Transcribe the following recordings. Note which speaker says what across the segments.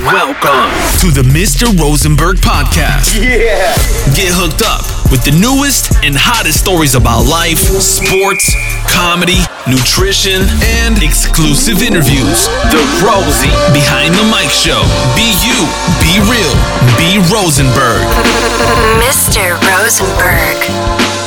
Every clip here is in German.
Speaker 1: Welcome to the Mr. Rosenberg Podcast. Yeah. Get hooked up with the newest and hottest stories about life, sports, comedy, nutrition, and exclusive interviews. The Rosie Behind the Mic Show. Be you, be real, be Rosenberg.
Speaker 2: Mr. Rosenberg.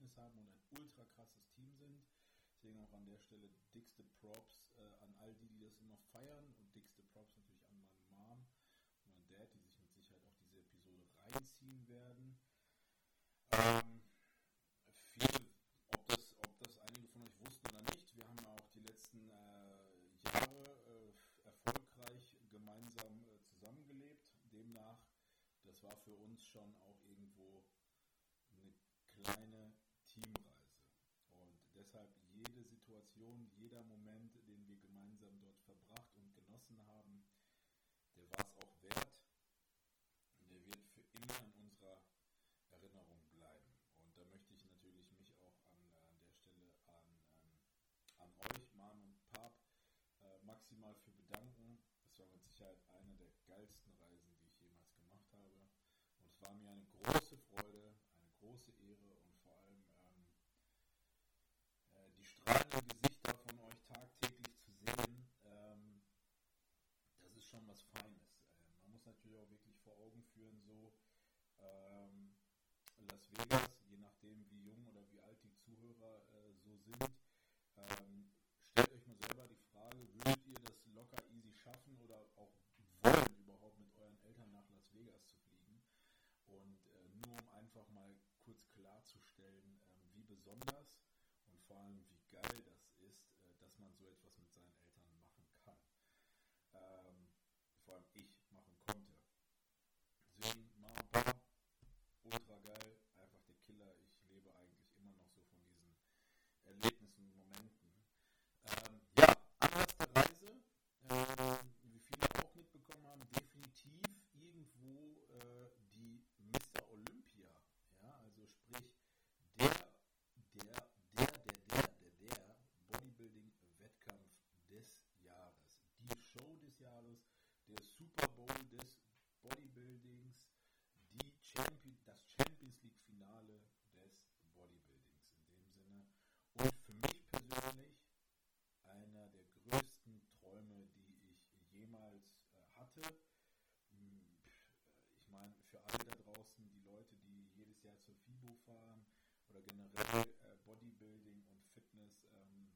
Speaker 2: Verhältnis haben und ein ultra krasses Team sind. Deswegen auch an der Stelle dickste Props äh, an all die, die das immer feiern und dickste Props natürlich an meine Mom und mein Dad, die sich mit Sicherheit auch diese Episode reinziehen werden. Ähm, viele, ob das, ob das einige von euch wussten oder nicht, wir haben auch die letzten äh, Jahre äh, erfolgreich gemeinsam äh, zusammengelebt. Demnach, das war für uns schon auch irgendwo eine kleine deshalb jede Situation, jeder Moment, den wir gemeinsam dort verbracht und genossen haben, der war es auch wert und der wird für immer in unserer Erinnerung bleiben. Und da möchte ich natürlich mich auch an, äh, an der Stelle an, ähm, an euch, Mann und Pap, äh, maximal für bedanken. Es war mit Sicherheit eine der geilsten Reisen, die ich jemals gemacht habe. Und es war mir eine große strahlende Gesichter von euch tagtäglich zu sehen, ähm, das ist schon was Feines. Äh, man muss natürlich auch wirklich vor Augen führen, so ähm, Las Vegas, je nachdem wie jung oder wie alt die Zuhörer äh, so sind, ähm, stellt euch mal selber die Frage, würdet ihr das locker easy schaffen oder auch wollen überhaupt mit euren Eltern nach Las Vegas zu fliegen? Und äh, nur um einfach mal kurz klarzustellen, ähm, wie besonders und vor allem wie oder generell äh, Bodybuilding und Fitness, ähm,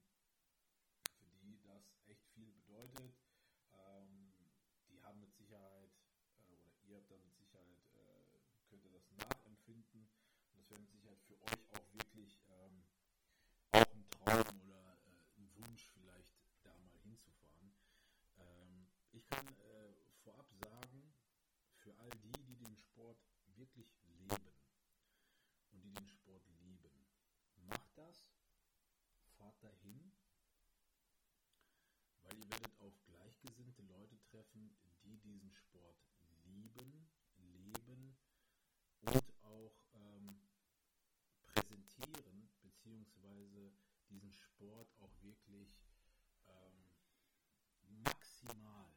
Speaker 2: für die das echt viel bedeutet. Ähm, die haben mit Sicherheit, äh, oder ihr habt da mit Sicherheit, äh, könnt ihr das nachempfinden. Und das wäre mit Sicherheit für euch auch wirklich ähm, auch ein Traum oder ein Wunsch vielleicht da mal hinzufahren. ich kann vorab sagen, für all die, die den Sport wirklich diesen Sport auch wirklich ähm, maximal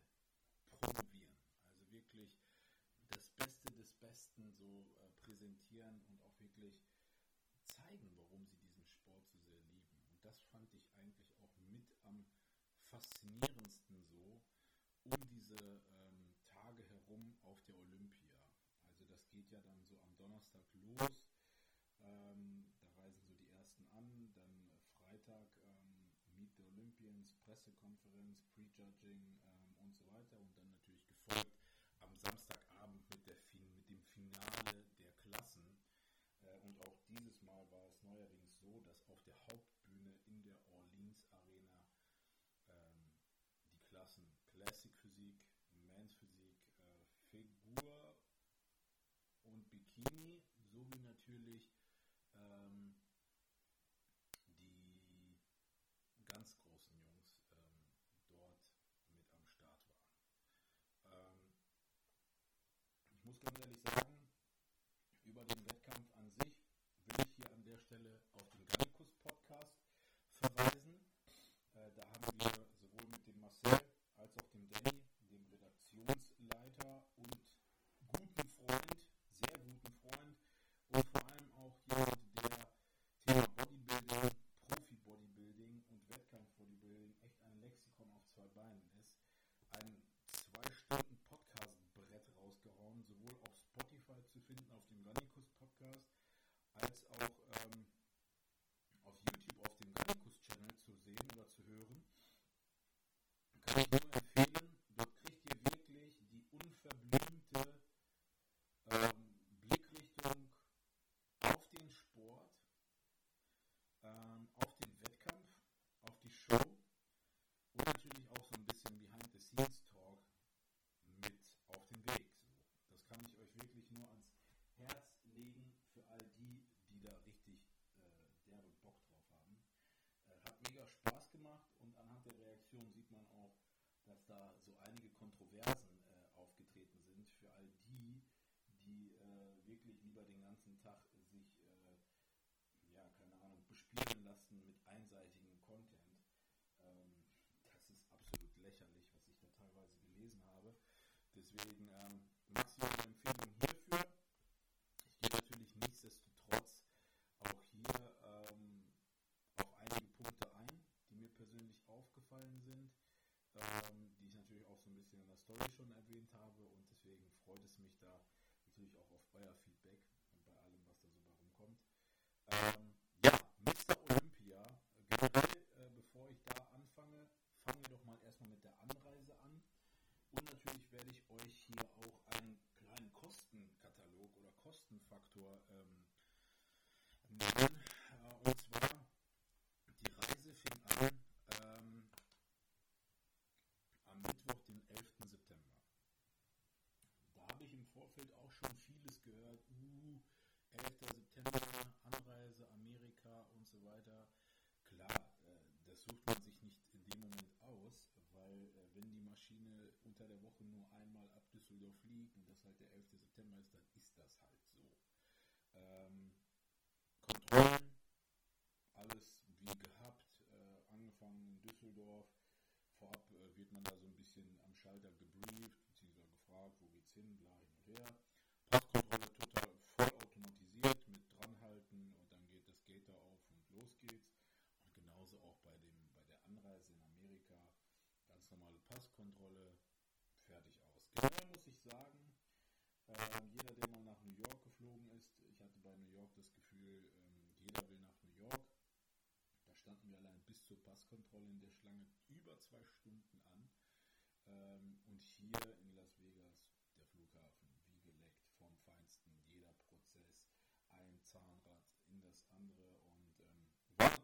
Speaker 2: promovieren. Also wirklich das Beste des Besten so äh, präsentieren und auch wirklich zeigen, warum sie diesen Sport so sehr lieben. Und das fand ich eigentlich auch mit am faszinierendsten so um diese ähm, Tage herum auf der Olympia. Also das geht ja dann so am Donnerstag los. Ähm, da reisen so die ersten an, dann Freitag ähm, Meet the Olympians, Pressekonferenz, Prejudging ähm, und so weiter und dann natürlich gefolgt am Samstagabend mit, der fin mit dem Finale der Klassen. Äh, und auch dieses Mal war es neuerdings so, dass auf der Hauptbühne in der Orleans Arena ähm, die Klassen Classic Physik, Men's Physik, äh, Figur und Bikini sowie natürlich ähm, muss ganz ehrlich sagen, über den Wettkampf an sich will ich hier an der Stelle auf den Gallicus-Podcast verweisen. wirklich lieber den ganzen Tag sich, äh, ja, keine Ahnung, bespielen lassen mit einseitigem Content. Ähm, das ist absolut lächerlich, was ich da teilweise gelesen habe. Deswegen ähm, maximale Empfehlung hier. Düsseldorf liegt und dass halt der 11. September ist, dann ist das halt so. Ähm, Kontrollen, alles wie gehabt, äh, angefangen in Düsseldorf. Vorab äh, wird man da so ein bisschen am Schalter gebrieft, beziehungsweise gefragt, wo geht's hin, bla hin und her.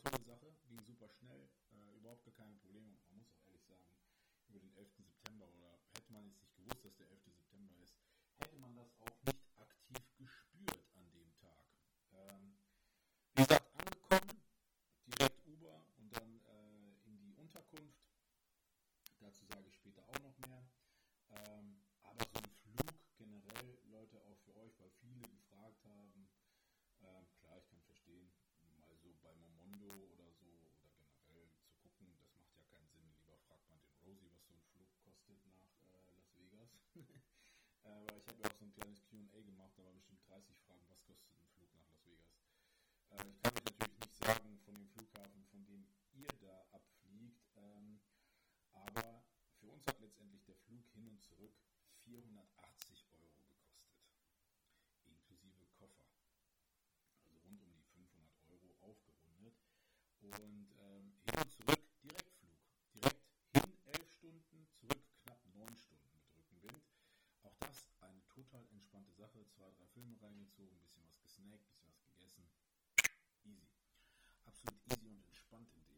Speaker 2: tolle Sache, ging super schnell, äh, überhaupt gar keine Probleme. Und man muss auch ehrlich sagen, über den 11. September oder hätte man jetzt nicht gewusst, dass der 11. September ist, hätte man das auch nicht aktiv gespürt an dem Tag. Ähm, wie gesagt, angekommen, direkt Uber und dann äh, in die Unterkunft. Dazu sage ich später auch noch mehr. Ähm, aber so ein Flug generell, Leute, auch für euch, weil viele gefragt haben, äh, bei Momondo oder so oder generell zu gucken, das macht ja keinen Sinn. Lieber fragt man den Rosie, was so ein Flug kostet nach äh, Las Vegas. Aber ich habe ja auch so ein kleines QA gemacht, da waren bestimmt 30 Fragen, was kostet ein Flug nach Las Vegas. Äh, ich kann euch natürlich nicht sagen von dem Flughafen, von dem ihr da abfliegt, ähm, aber für uns hat letztendlich der Flug hin und zurück 400 Und ähm, hin und zurück Direktflug. Direkt hin 11 Stunden, zurück knapp 9 Stunden mit Rückenwind. Auch das eine total entspannte Sache. Zwei, drei Filme reingezogen, bisschen was gesnackt, bisschen was gegessen. Easy. Absolut easy und entspannt in dem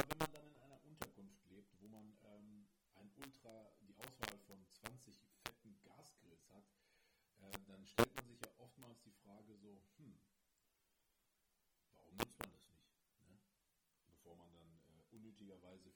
Speaker 2: Aber wenn man dann in einer Unterkunft lebt, wo man ähm, ein Ultra, die Auswahl von 20 fetten Gasgrills hat, äh, dann stellt man sich ja oftmals die Frage so, hm, warum nutzt man das nicht? Ne? Bevor man dann äh, unnötigerweise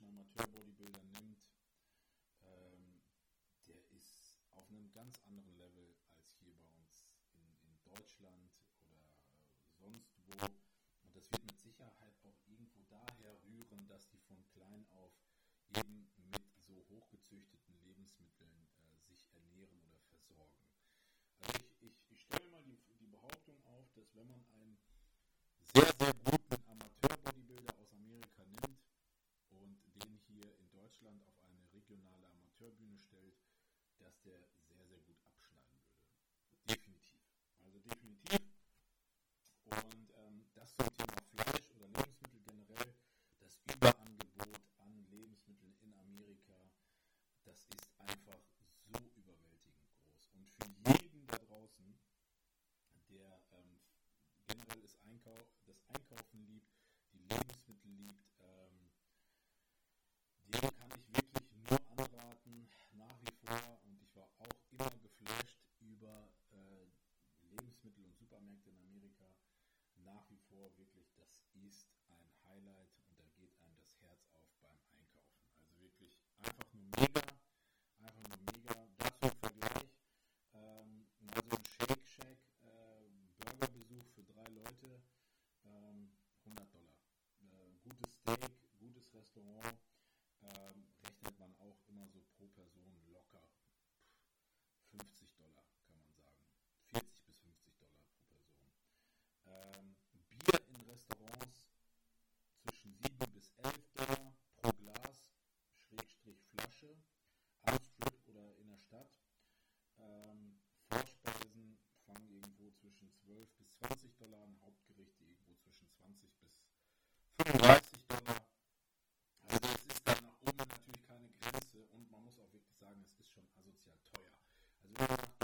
Speaker 2: deutschen Amateur-Bodybuilder nimmt, ähm, der ist auf einem ganz anderen Level als hier bei uns in, in Deutschland oder sonst wo. Und das wird mit Sicherheit auch irgendwo daher rühren, dass die von klein auf eben mit so hochgezüchteten Lebensmitteln äh, sich ernähren oder versorgen. Also ich, ich, ich stelle mal die, die Behauptung auf, dass wenn man ein sehr, sehr Deutschland auf eine regionale Amateurbühne stellt, dass der sehr, sehr gut abschneiden würde. Definitiv. Also definitiv. Und ähm, das zum Thema Fleisch oder Lebensmittel generell, das Überangebot an Lebensmitteln in Amerika, das ist einfach so überwältigend groß. Und für jeden da draußen, der ähm, generell das, Einkauf, das Einkaufen liebt, die Lebensmittel liebt, ähm, dem kann nach wie vor wirklich, das ist ein Highlight und da geht einem das Herz auf beim Einkaufen. Also wirklich einfach nur mega, einfach nur mega. Dazu im Vergleich ähm, mal ein Shake Shack äh, Burgerbesuch für drei Leute, ähm, 100 Dollar. Äh, gutes Steak, gutes Restaurant, ähm, rechnet man auch immer so pro Person locker. 12 bis 20 Dollar, ein Hauptgericht irgendwo zwischen 20 bis 35 Dollar. Also es ist dann nach oben natürlich keine Grenze und man muss auch wirklich sagen, es ist schon asozial teuer. Also wenn man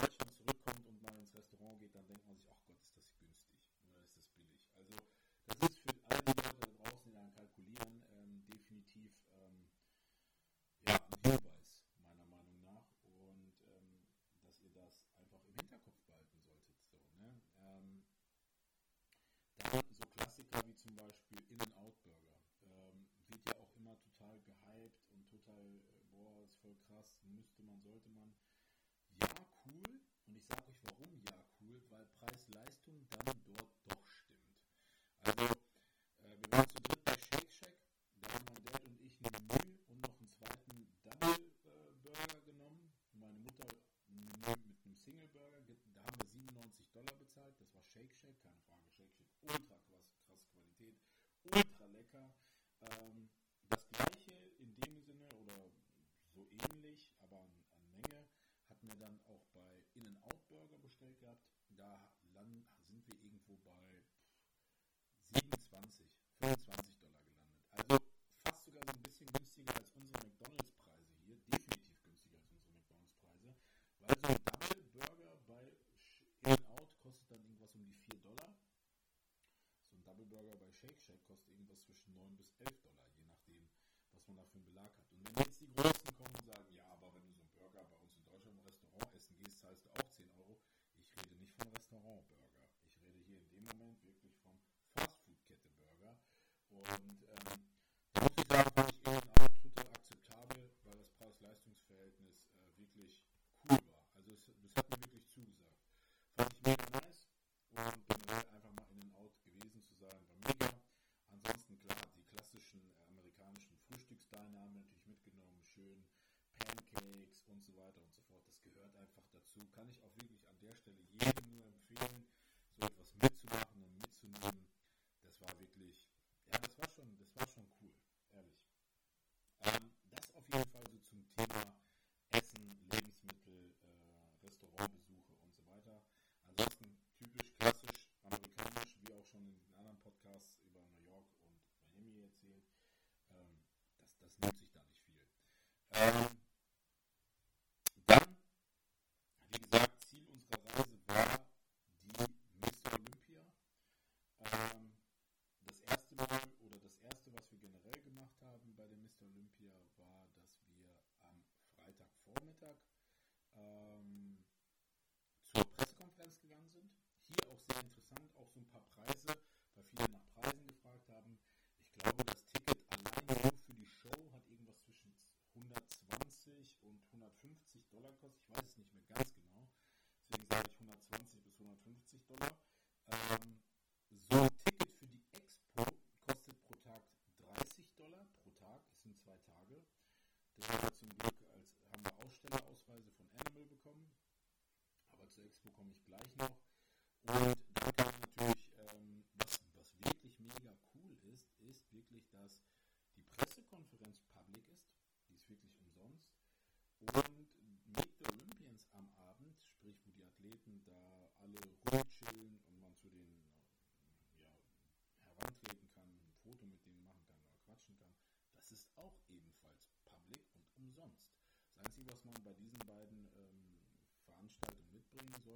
Speaker 2: Beispiel In-N-Out-Burger. Ähm, wird ja auch immer total gehypt und total, äh, boah, ist voll krass, müsste man, sollte man. Ja, cool. Und ich sage euch warum, ja, cool, weil Preis-Leistung dann and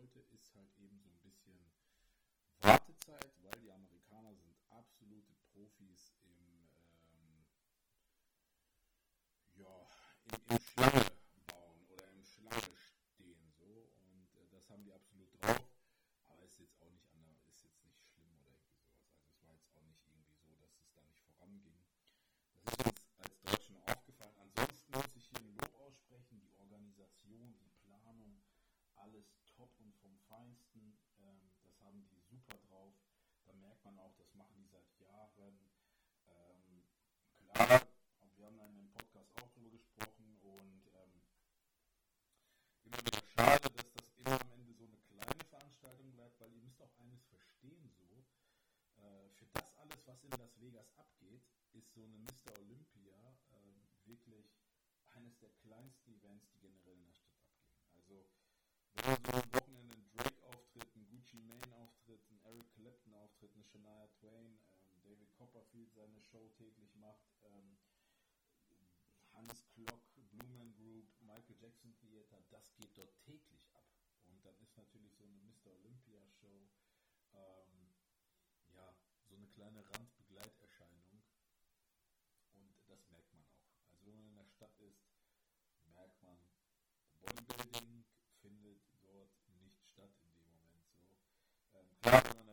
Speaker 2: sollte, ist halt eben so. merkt man auch, das machen die seit Jahren. Ähm, klar, wir haben da in dem Podcast auch drüber gesprochen und ähm, immer wieder schade, dass das immer am Ende so eine kleine Veranstaltung bleibt, weil ihr müsst auch eines verstehen so. Äh, für das alles, was in Las Vegas abgeht, ist so eine Mr. Olympia äh, wirklich eines der kleinsten Events, die generell in der Stadt abgehen. Also wenn man so Shania Twain, ähm, David Copperfield seine Show täglich macht, ähm, Hans Klock, Blumen Group, Michael Jackson Theater, das geht dort täglich ab. Und dann ist natürlich so eine Mr. Olympia Show, ähm, ja, so eine kleine Randbegleiterscheinung. Und das merkt man auch. Also wenn man in der Stadt ist, merkt man, Bodybuilding findet dort nicht statt in dem Moment so. Ähm, klar, wenn man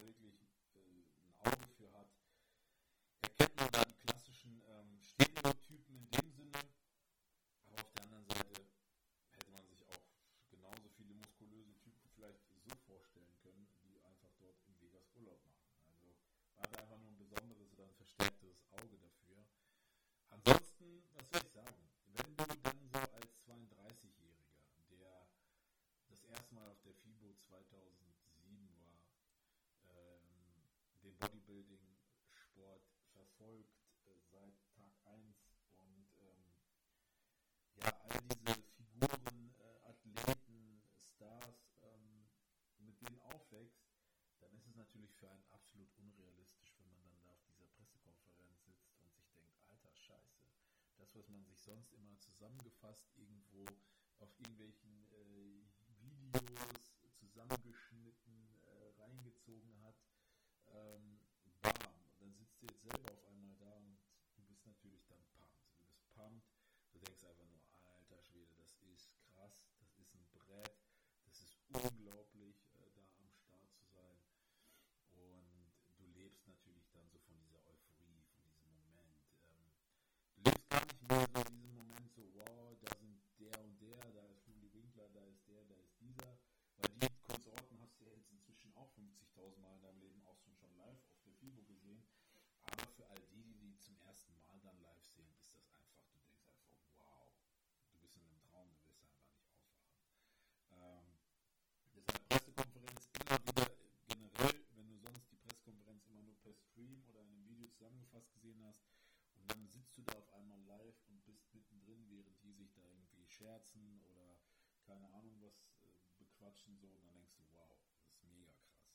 Speaker 2: wenn du dann so als 32-Jähriger, der das erste Mal auf der FIBO 2007 war, ähm, den Bodybuilding-Sport verfolgt äh, seit Tag 1 und ähm, ja, all diese Figuren, äh, Athleten, äh, ähm, äh, äh, Stars, ähm, mit denen aufwächst, dann ist es natürlich für einen absolut unrealistisch, wenn man dann da auf dieser Pressekonferenz sitzt und sich denkt, alter Scheiße, das, was man sich sonst immer zusammengefasst irgendwo auf irgendwelchen äh, Videos zusammengeschnitten äh, reingezogen hat, ähm, bam, und dann sitzt du jetzt selber auf einmal da und du bist natürlich dann pumped. Du bist pumped, du denkst einfach nur, alter Schwede, das ist krass, das ist ein Brett, das ist unglaublich, äh, da am Start zu sein. Und du lebst natürlich dann so von dieser Euphorie, von diesem Moment. Ähm, lebst gar nicht mehr so in diesem Moment so, wow, da sind der und der, da ist Rudi Winkler, da ist der, da ist dieser. Weil die Konsorten hast du ja jetzt inzwischen auch 50.000 Mal in deinem Leben auch schon live auf der FIBO gesehen. Aber für all die, die die zum ersten Mal dann live sehen, ist das einfach, du denkst einfach, wow, du bist in einem Traum, du wirst einfach nicht aufwachen. Ähm, deshalb Pressekonferenz immer wieder generell, wenn du sonst die Pressekonferenz immer nur per Stream oder in einem Video zusammengefasst gesehen hast dann sitzt du da auf einmal live und bist mittendrin, während die sich da irgendwie scherzen oder keine Ahnung was äh, bequatschen so und dann denkst du, wow, das ist mega krass.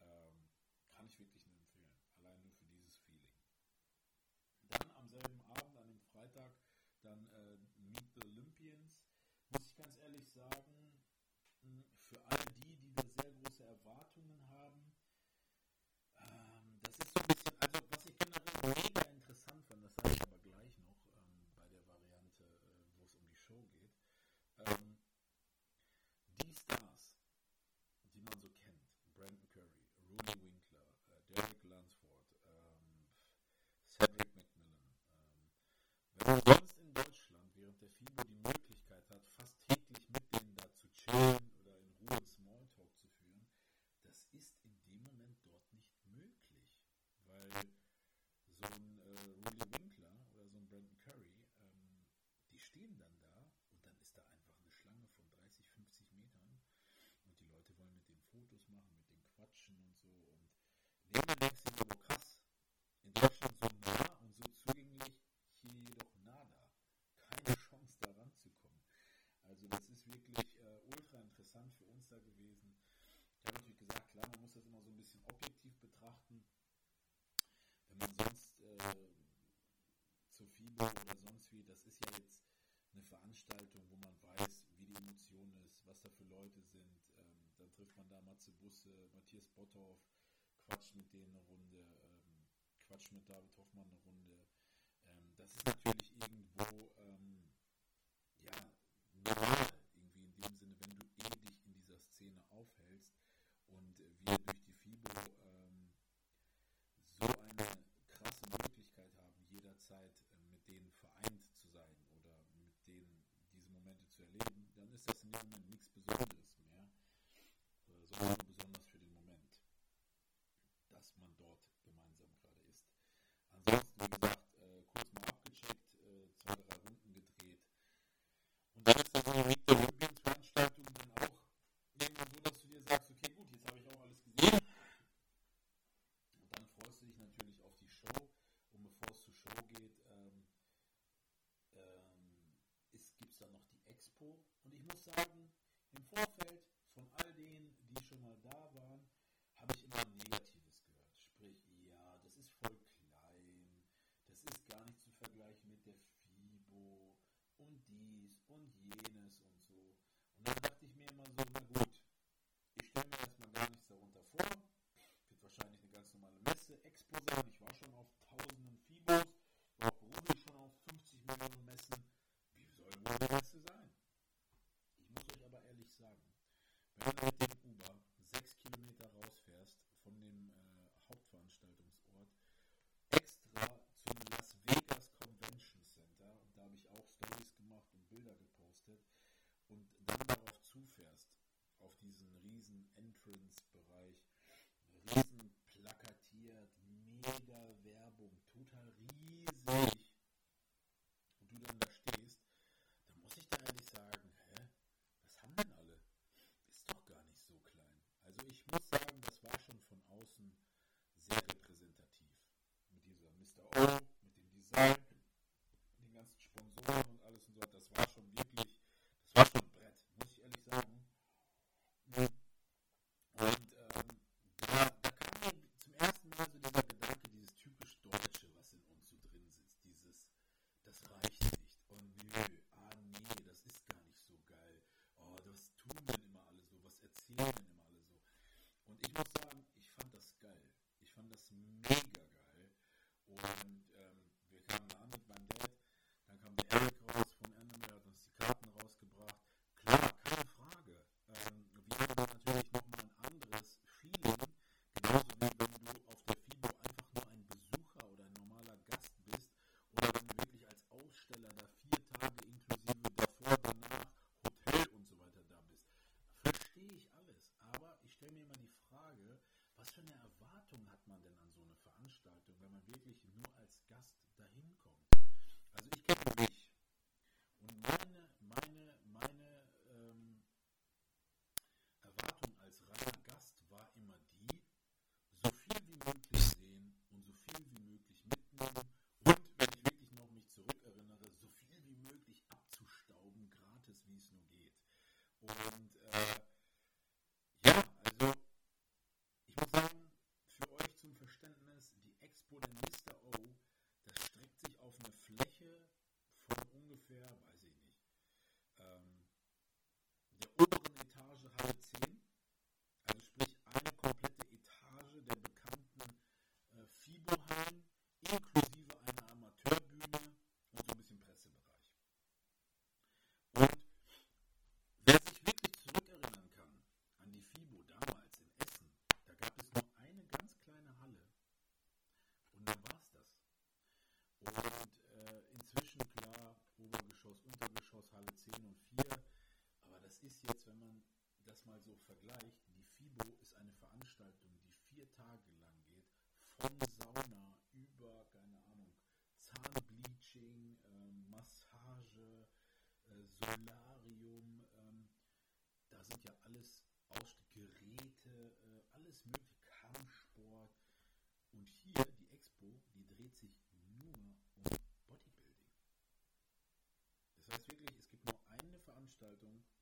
Speaker 2: Ähm, kann ich wirklich nur empfehlen, allein nur für dieses Feeling. Dann am selben Abend, an dem Freitag, dann äh, Meet the Olympians. Muss ich ganz ehrlich sagen, für all die, die da sehr große Erwartungen haben, ähm, das ist so ein bisschen, also was ich generell mega interessant fand, das sage ich aber gleich noch ähm, bei der Variante, äh, wo es um die Show geht. Ähm, die Stars, die man so kennt, Brandon Curry, Rooney Winkler, äh, Derek Lunsford, ähm, Cedric McMillan. Ähm, wenn man sonst in Deutschland während der FIBO die Möglichkeit hat, fast täglich mit denen da zu chillen oder in Ruhe Smalltalk zu führen, das ist in dem Moment dort nicht möglich, weil so ein äh, Rooney Winkler oder so ein Brandon Curry, ähm, die stehen dann da und dann ist da einfach eine Schlange von 30, 50 Metern und die Leute wollen mit denen Fotos machen, mit denen quatschen und so und neben denkst du dir, oh krass, in Deutschland so nah und so zugänglich, hier jedoch nada. Keine Chance da ranzukommen. Also das ist wirklich äh, ultra interessant für uns da gewesen. Ich habe natürlich gesagt, klar, man muss das immer so ein bisschen objektiv betrachten. Wenn man sonst äh, zu FIBO oder sonst wie, das ist ja jetzt eine Veranstaltung, wo man weiß, wie die Emotion ist, was da für Leute sind. Ähm, dann trifft man da Matze Busse, Matthias Botthoff, quatscht mit denen eine Runde, ähm, quatscht mit David Hoffmann eine Runde. Ähm, das ist natürlich irgendwo ähm, ja, normal, was für eine Erwartung hat man denn an so eine Veranstaltung, wenn man wirklich nur als Gast dahin kommt? Also ich kenne mich und meine, meine, meine ähm, Erwartung als reiner Gast war immer die, so viel wie möglich sehen und so viel wie möglich mitnehmen und wenn ich wirklich noch mich zurückerinnere, so viel wie möglich abzustauben, gratis wie es nur geht. Und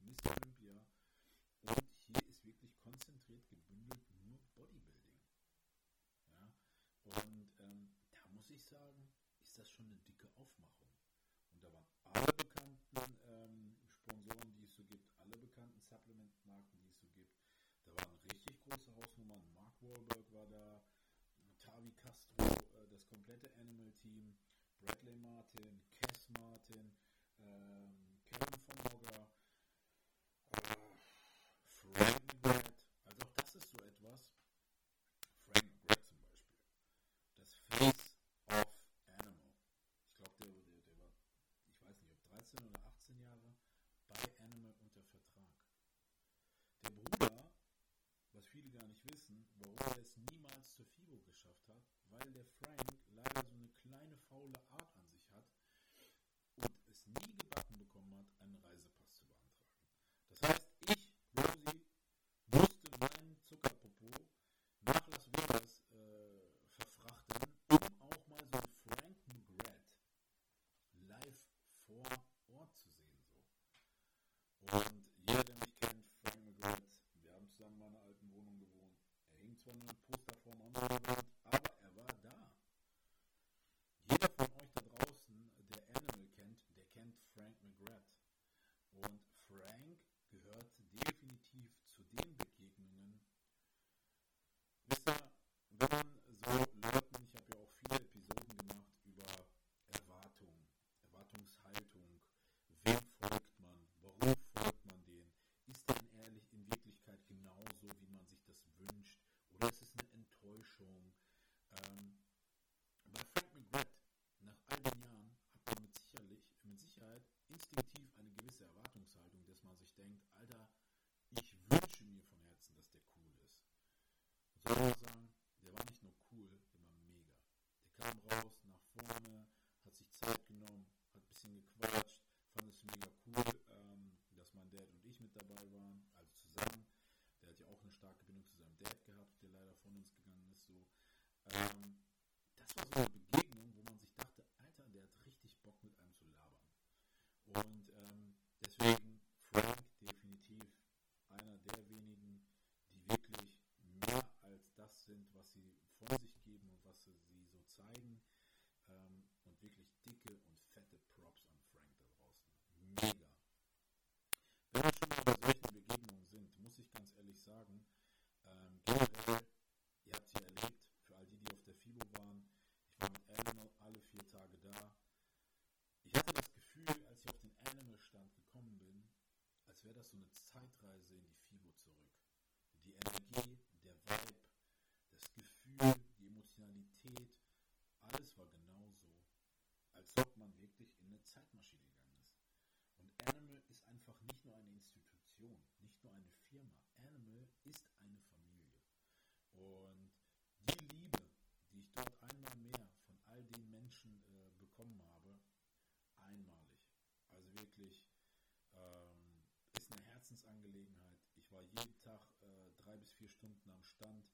Speaker 2: Miss Olympia. Und hier ist wirklich konzentriert gebündelt nur Bodybuilding. Ja? Und ähm, da muss ich sagen, ist das schon eine dicke Aufmachung. Und da waren alle bekannten ähm, Sponsoren, die es so gibt, alle bekannten Supplementmarken, die es so gibt. Da waren richtig große Hausnummern. Mark Wahlberg war da, Tavi Castro, äh, das komplette Animal Team, Bradley Martin, Cass Martin, ähm, Kevin von Hogger, Thank you. sagen, der war nicht nur cool, der war mega. Der kam raus, war jeden Tag äh, drei bis vier Stunden am Stand,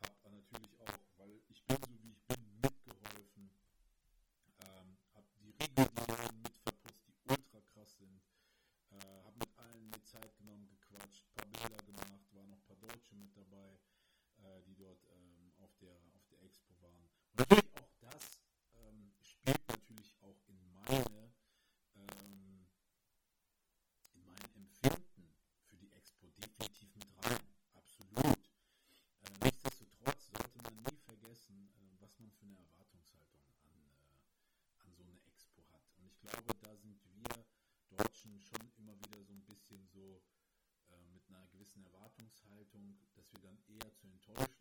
Speaker 2: habe natürlich ist Erwartungshaltung, dass wir dann eher zu enttäuschen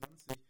Speaker 2: 20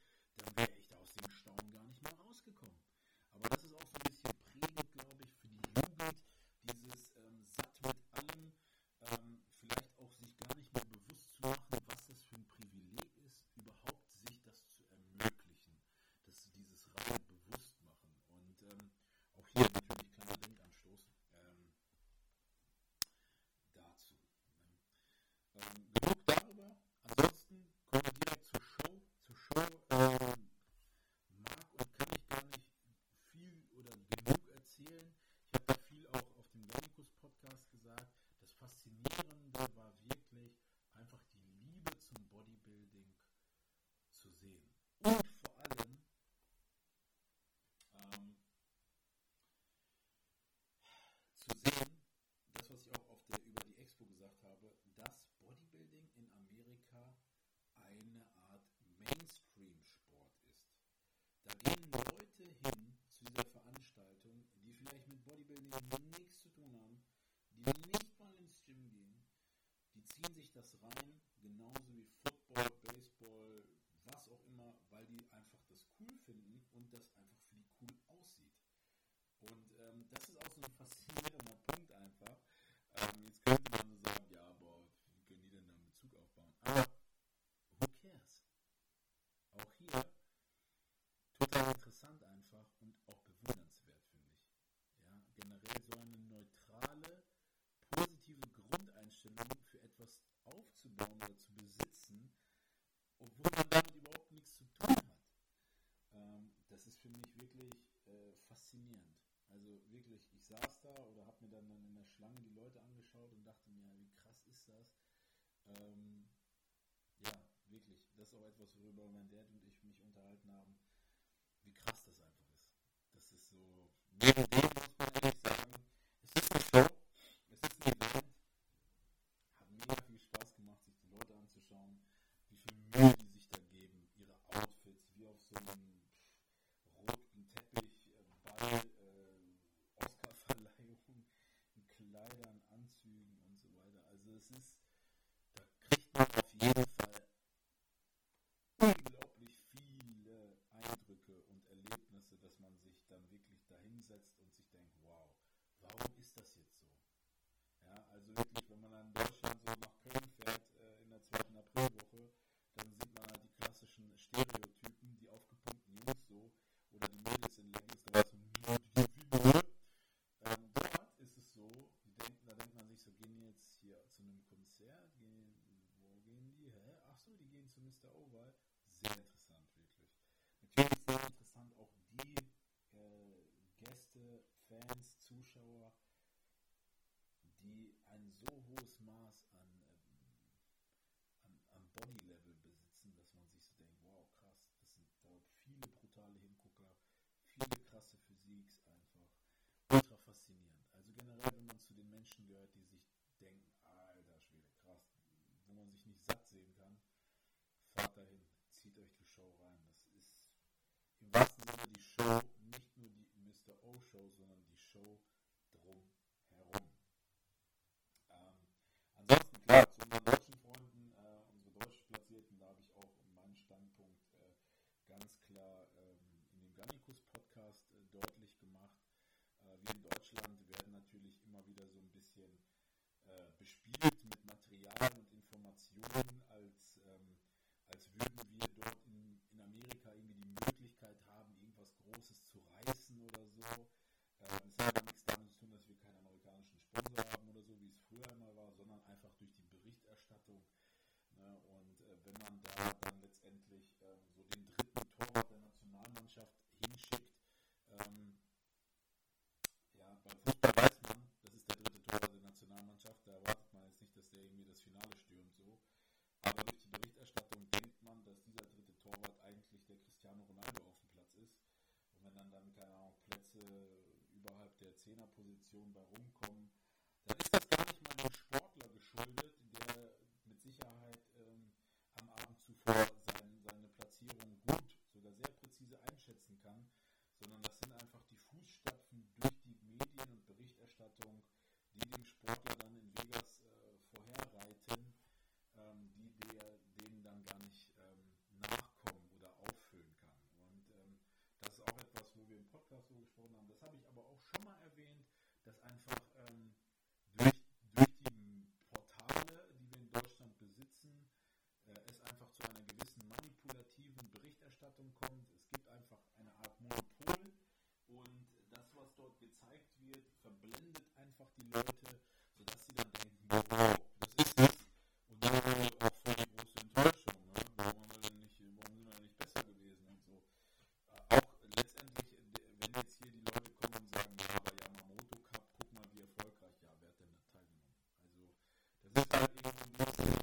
Speaker 2: mainstream man damit überhaupt nichts zu tun hat. Ähm, das ist für mich wirklich äh, faszinierend. Also wirklich, ich saß da oder habe mir dann, dann in der Schlange die Leute angeschaut und dachte mir, wie krass ist das? Ähm, ja, wirklich. Das ist auch etwas, worüber mein Dad und ich mich unterhalten haben, wie krass das einfach ist. Das ist so, neben dem, was man Fahrt dahin, zieht euch die Show rein. Das ist im wahrsten Sinne die Show, nicht nur die Mr. O-Show, sondern die Show drumherum. Ähm, ansonsten, klar, zu unseren deutschen Freunden, äh, unsere Deutschplatzierten, da habe ich auch meinen Standpunkt äh, ganz klar ähm, in dem Gannikus-Podcast äh, deutlich gemacht. Äh, wir in Deutschland werden natürlich immer wieder so ein bisschen äh, bespielt mit Material und Informationen als würden wir dort in, in Amerika irgendwie die Möglichkeit haben, irgendwas Großes zu reißen oder so. Ähm, es hat aber nichts damit zu tun, dass wir keinen amerikanischen Sponsor haben oder so, wie es früher immer war, sondern einfach durch die Berichterstattung. Ne? Und äh, wenn man da dann letztendlich ähm, so den dritten Torwart der Nationalmannschaft hinschickt, wenn dann damit keine Ahnung, Plätze überhalb der Zehnerposition bei rumkommen, dann ist das gar nicht mal dem Sportler geschuldet, der mit Sicherheit ähm, am Abend zuvor sein, seine Platzierung gut, sogar sehr präzise einschätzen kann, sondern das sind einfach die Fußstapfen durch die Medien und Berichterstattung, die dem Sportler dann Programm. Das habe ich aber auch schon mal erwähnt, dass einfach ähm, durch, durch die Portale, die wir in Deutschland besitzen, äh, es einfach zu einer gewissen manipulativen Berichterstattung kommt. Es gibt einfach eine Art Monopol und das, was dort gezeigt wird, verblendet einfach die Leute ditarik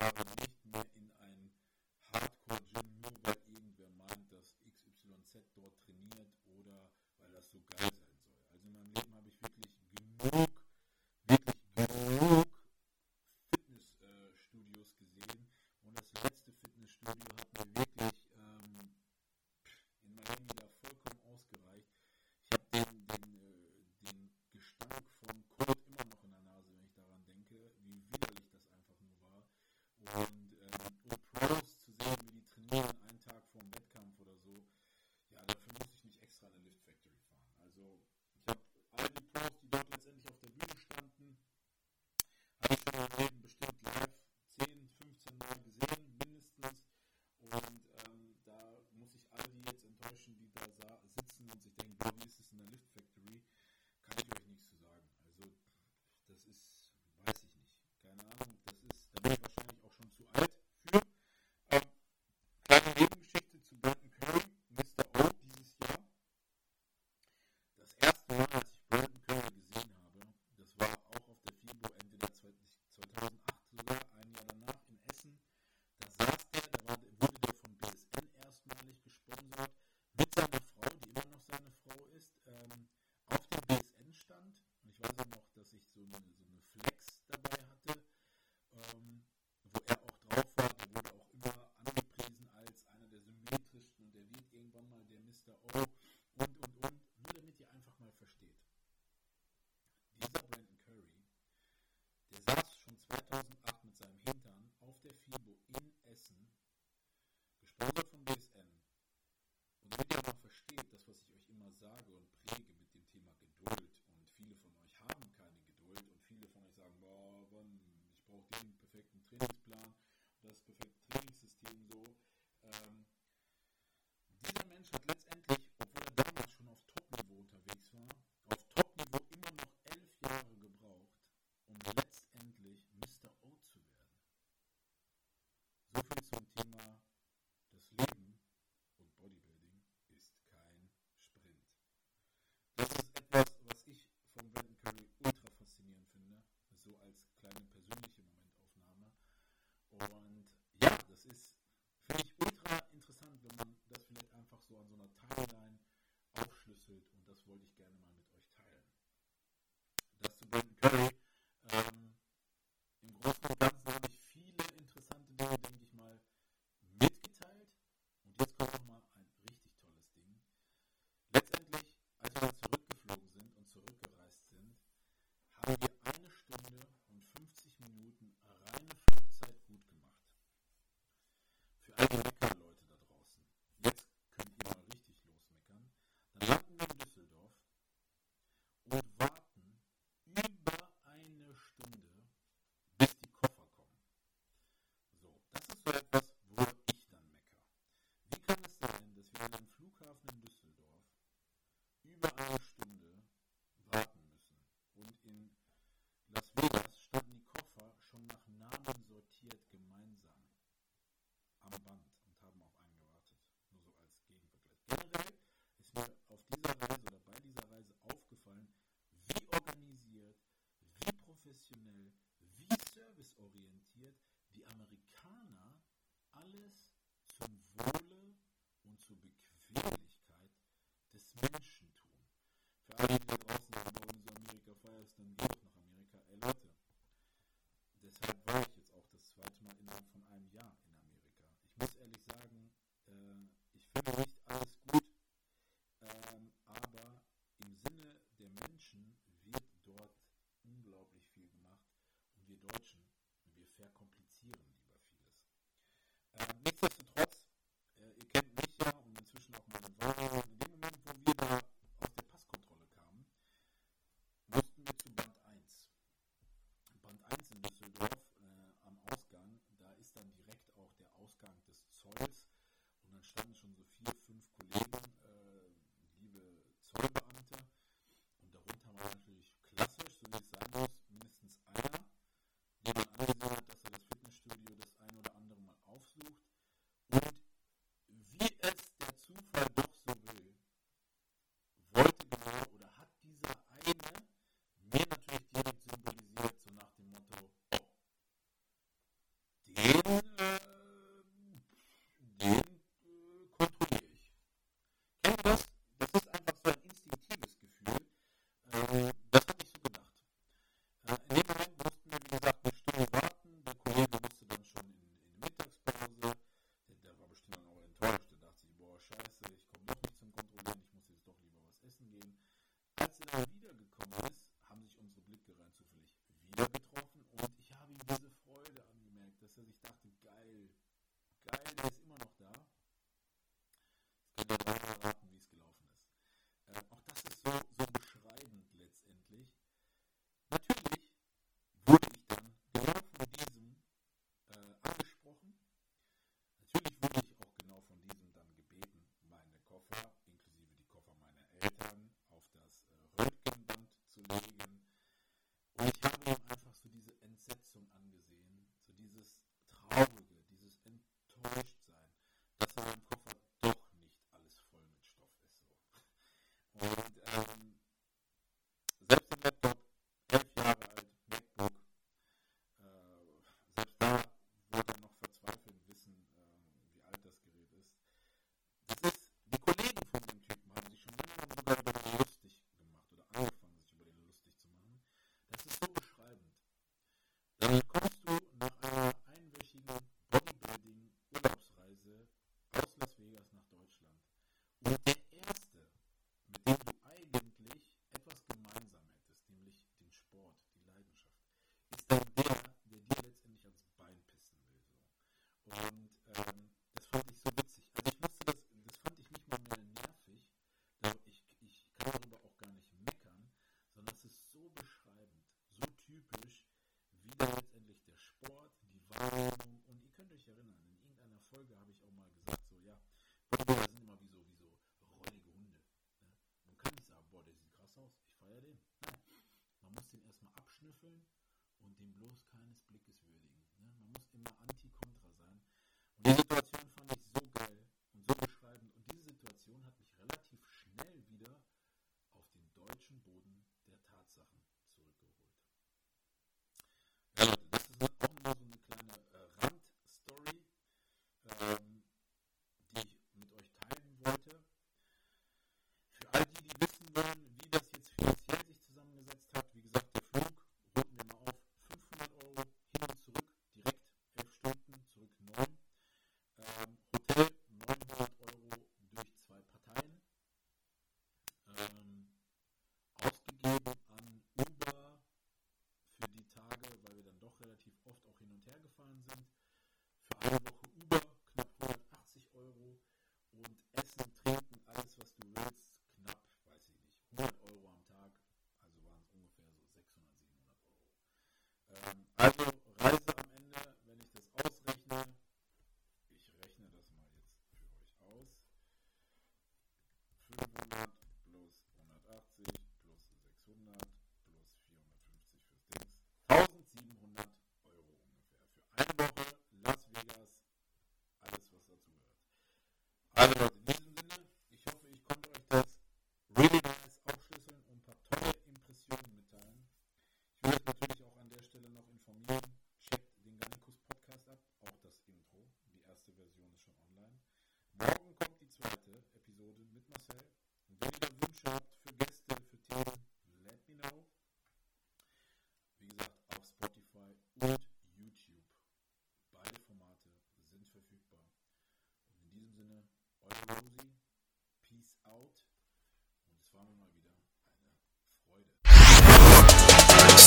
Speaker 2: надо prägen. Zurück, neun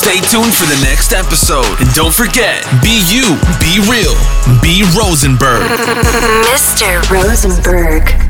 Speaker 1: Stay tuned for the next episode. And don't forget be you, be real, be Rosenberg.
Speaker 3: Mr. Rosenberg.